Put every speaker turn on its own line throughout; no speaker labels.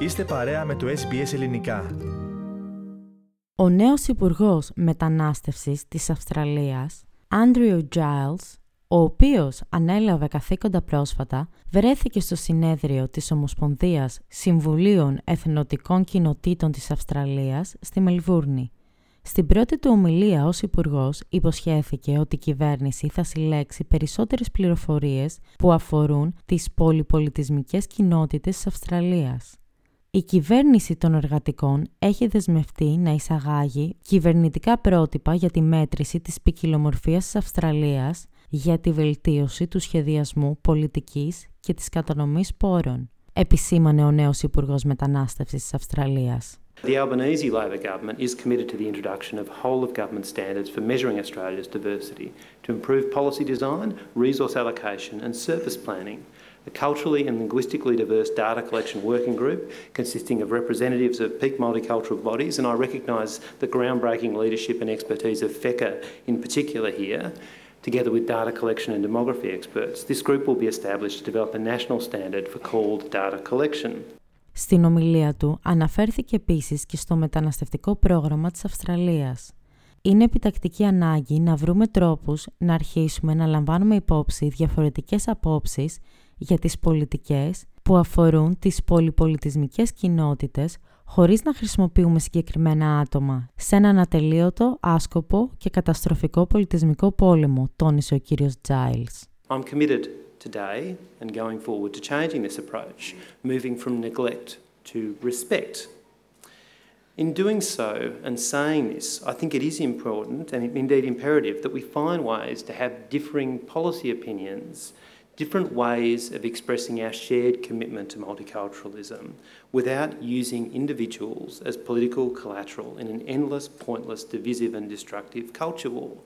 Είστε παρέα με το SBS Ελληνικά.
Ο νέος Υπουργός Μετανάστευσης της Αυστραλίας, Andrew Giles, ο οποίος ανέλαβε καθήκοντα πρόσφατα, βρέθηκε στο συνέδριο της Ομοσπονδίας Συμβουλίων Εθνοτικών Κοινοτήτων της Αυστραλίας στη Μελβούρνη. Στην πρώτη του ομιλία ως υπουργός υποσχέθηκε ότι η κυβέρνηση θα συλλέξει περισσότερες πληροφορίες που αφορούν τις πολυπολιτισμικές κοινότητες της Αυστραλίας. Η κυβέρνηση των εργατικών έχει δεσμευτεί να εισαγάγει κυβερνητικά πρότυπα για τη μέτρηση της ποικιλομορφίας της Αυστραλίας για τη βελτίωση του σχεδιασμού πολιτικής και της κατανομής πόρων, επισήμανε ο νέος Υπουργός Μετανάστευσης της Αυστραλίας.
The Albanese Labor government is committed to the introduction of whole of government standards for measuring Australia's diversity to improve policy design, resource allocation and service planning. A culturally and linguistically diverse data collection working group consisting of representatives of peak multicultural bodies, and I recognise the groundbreaking leadership and expertise of FECA in particular here, together with data collection and demography experts. This group will be established to develop a national standard for called data collection.
Στην ομιλία του αναφέρθηκε επίσης και στο μεταναστευτικό πρόγραμμα της Αυστραλίας. Είναι επιτακτική ανάγκη να βρούμε τρόπους να αρχίσουμε να λαμβάνουμε υπόψη διαφορετικές απόψεις για τις πολιτικές που αφορούν τις πολυπολιτισμικές κοινότητες χωρίς να χρησιμοποιούμε συγκεκριμένα άτομα σε έναν ατελείωτο, άσκοπο και καταστροφικό πολιτισμικό πόλεμο, τόνισε ο κύριος Giles.
I'm committed today and going forward to changing this approach, moving from neglect to respect. In doing so and saying this, I think it is important and indeed imperative that we find ways to have differing policy opinions different ways of expressing our shared commitment to multiculturalism without using individuals as political collateral in an endless, pointless, divisive and destructive culture war.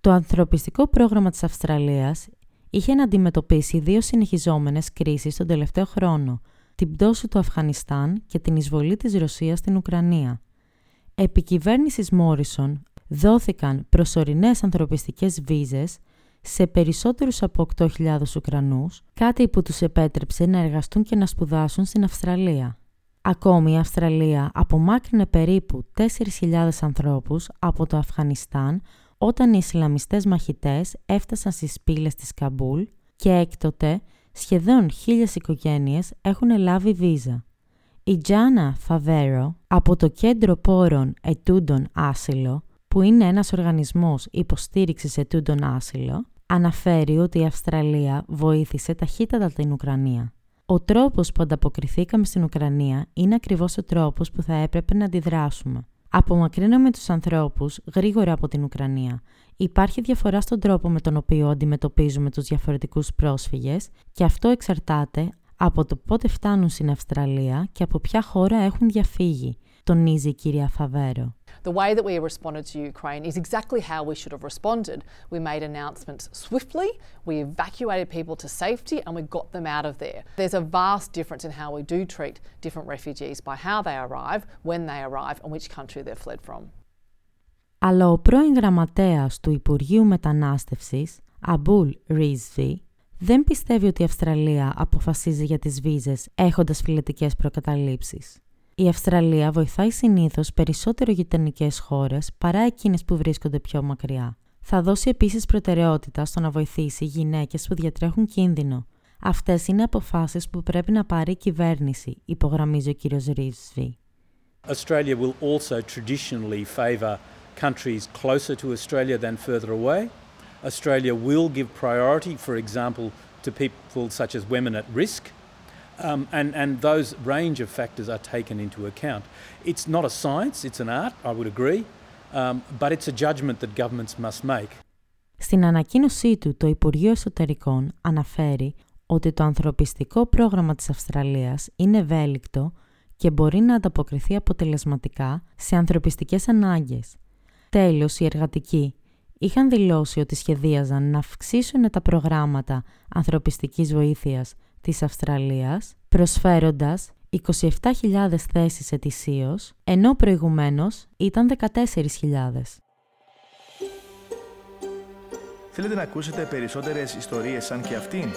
Το ανθρωπιστικό πρόγραμμα της Αυστραλίας είχε να αντιμετωπίσει δύο συνεχιζόμενες κρίσεις τον τελευταίο χρόνο, την πτώση του Αφγανιστάν και την εισβολή της Ρωσίας στην Ουκρανία. Επί κυβέρνησης Μόρισον δόθηκαν προσωρινές ανθρωπιστικές βίζες σε περισσότερους από 8.000 Ουκρανούς, κάτι που τους επέτρεψε να εργαστούν και να σπουδάσουν στην Αυστραλία. Ακόμη η Αυστραλία απομάκρυνε περίπου 4.000 ανθρώπους από το Αφγανιστάν όταν οι Ισλαμιστές μαχητές έφτασαν στις πύλες της Καμπούλ και έκτοτε σχεδόν χίλιες οικογένειες έχουν λάβει βίζα. Η Τζάνα Φαβέρο από το Κέντρο Πόρων Αιτούντων Άσυλο, που είναι ένας οργανισμός υποστήριξης αιτούντων άσυλο, αναφέρει ότι η Αυστραλία βοήθησε ταχύτατα την Ουκρανία. Ο τρόπος που ανταποκριθήκαμε στην Ουκρανία είναι ακριβώς ο τρόπος που θα έπρεπε να αντιδράσουμε. Απομακρύναμε τους ανθρώπους γρήγορα από την Ουκρανία. Υπάρχει διαφορά στον τρόπο με τον οποίο αντιμετωπίζουμε τους διαφορετικούς πρόσφυγες και αυτό εξαρτάται από το πότε φτάνουν στην Αυστραλία και από ποια χώρα έχουν διαφύγει, τονίζει η κυρία Φαβέρο.
The way that we responded to Ukraine is exactly how we should have responded. We made announcements swiftly, we evacuated people to safety, and we got them out of there. There's a vast difference in how we do treat different refugees by how they arrive, when they arrive, and which country they've fled from.
Αλλά ο πρώην γραμματέας του Υπουργείου Μετανάστευσης, Αμπούλ Ρίσβι, δεν πιστεύει ότι η Αυστραλία αποφασίζει για τις βίζες έχοντας φιλετικές προκαταλήψεις. Η Αυστραλία βοηθάει συνήθως περισσότερο γειτονικές χώρες παρά εκείνες που βρίσκονται πιο μακριά. Θα δώσει επίσης προτεραιότητα στο να βοηθήσει γυναίκες που διατρέχουν κίνδυνο. Αυτές είναι αποφάσεις που πρέπει να πάρει η κυβέρνηση, υπογραμμίζει ο κ. Ρίβσβι.
Australia will also traditionally favour countries closer to Australia than further away. Australia will give priority, for example, to people such as women at risk. Um, and, and those range of factors are taken into account. It's not a science, it's an art, I would agree, um, but it's a judgment that governments must make.
Στην ανακοίνωσή του, το Υπουργείο Εσωτερικών αναφέρει ότι το ανθρωπιστικό πρόγραμμα της Αυστραλίας είναι ευέλικτο και μπορεί να ανταποκριθεί αποτελεσματικά σε ανθρωπιστικές ανάγκες. Τέλος, οι εργατικοί είχαν δηλώσει ότι σχεδίαζαν να αυξήσουν τα προγράμματα ανθρωπιστικής βοήθειας της Αυστραλίας, προσφέροντας 27.000 θέσεις ετησίως, ενώ προηγουμένως ήταν 14.000.
Θέλετε να ακούσετε περισσότερες ιστορίες σαν και αυτήν;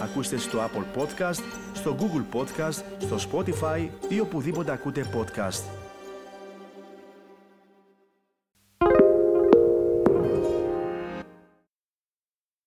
Ακούστε στο Apple Podcast, στο Google Podcast, στο Spotify ή οπουδήποτε ακούτε podcast.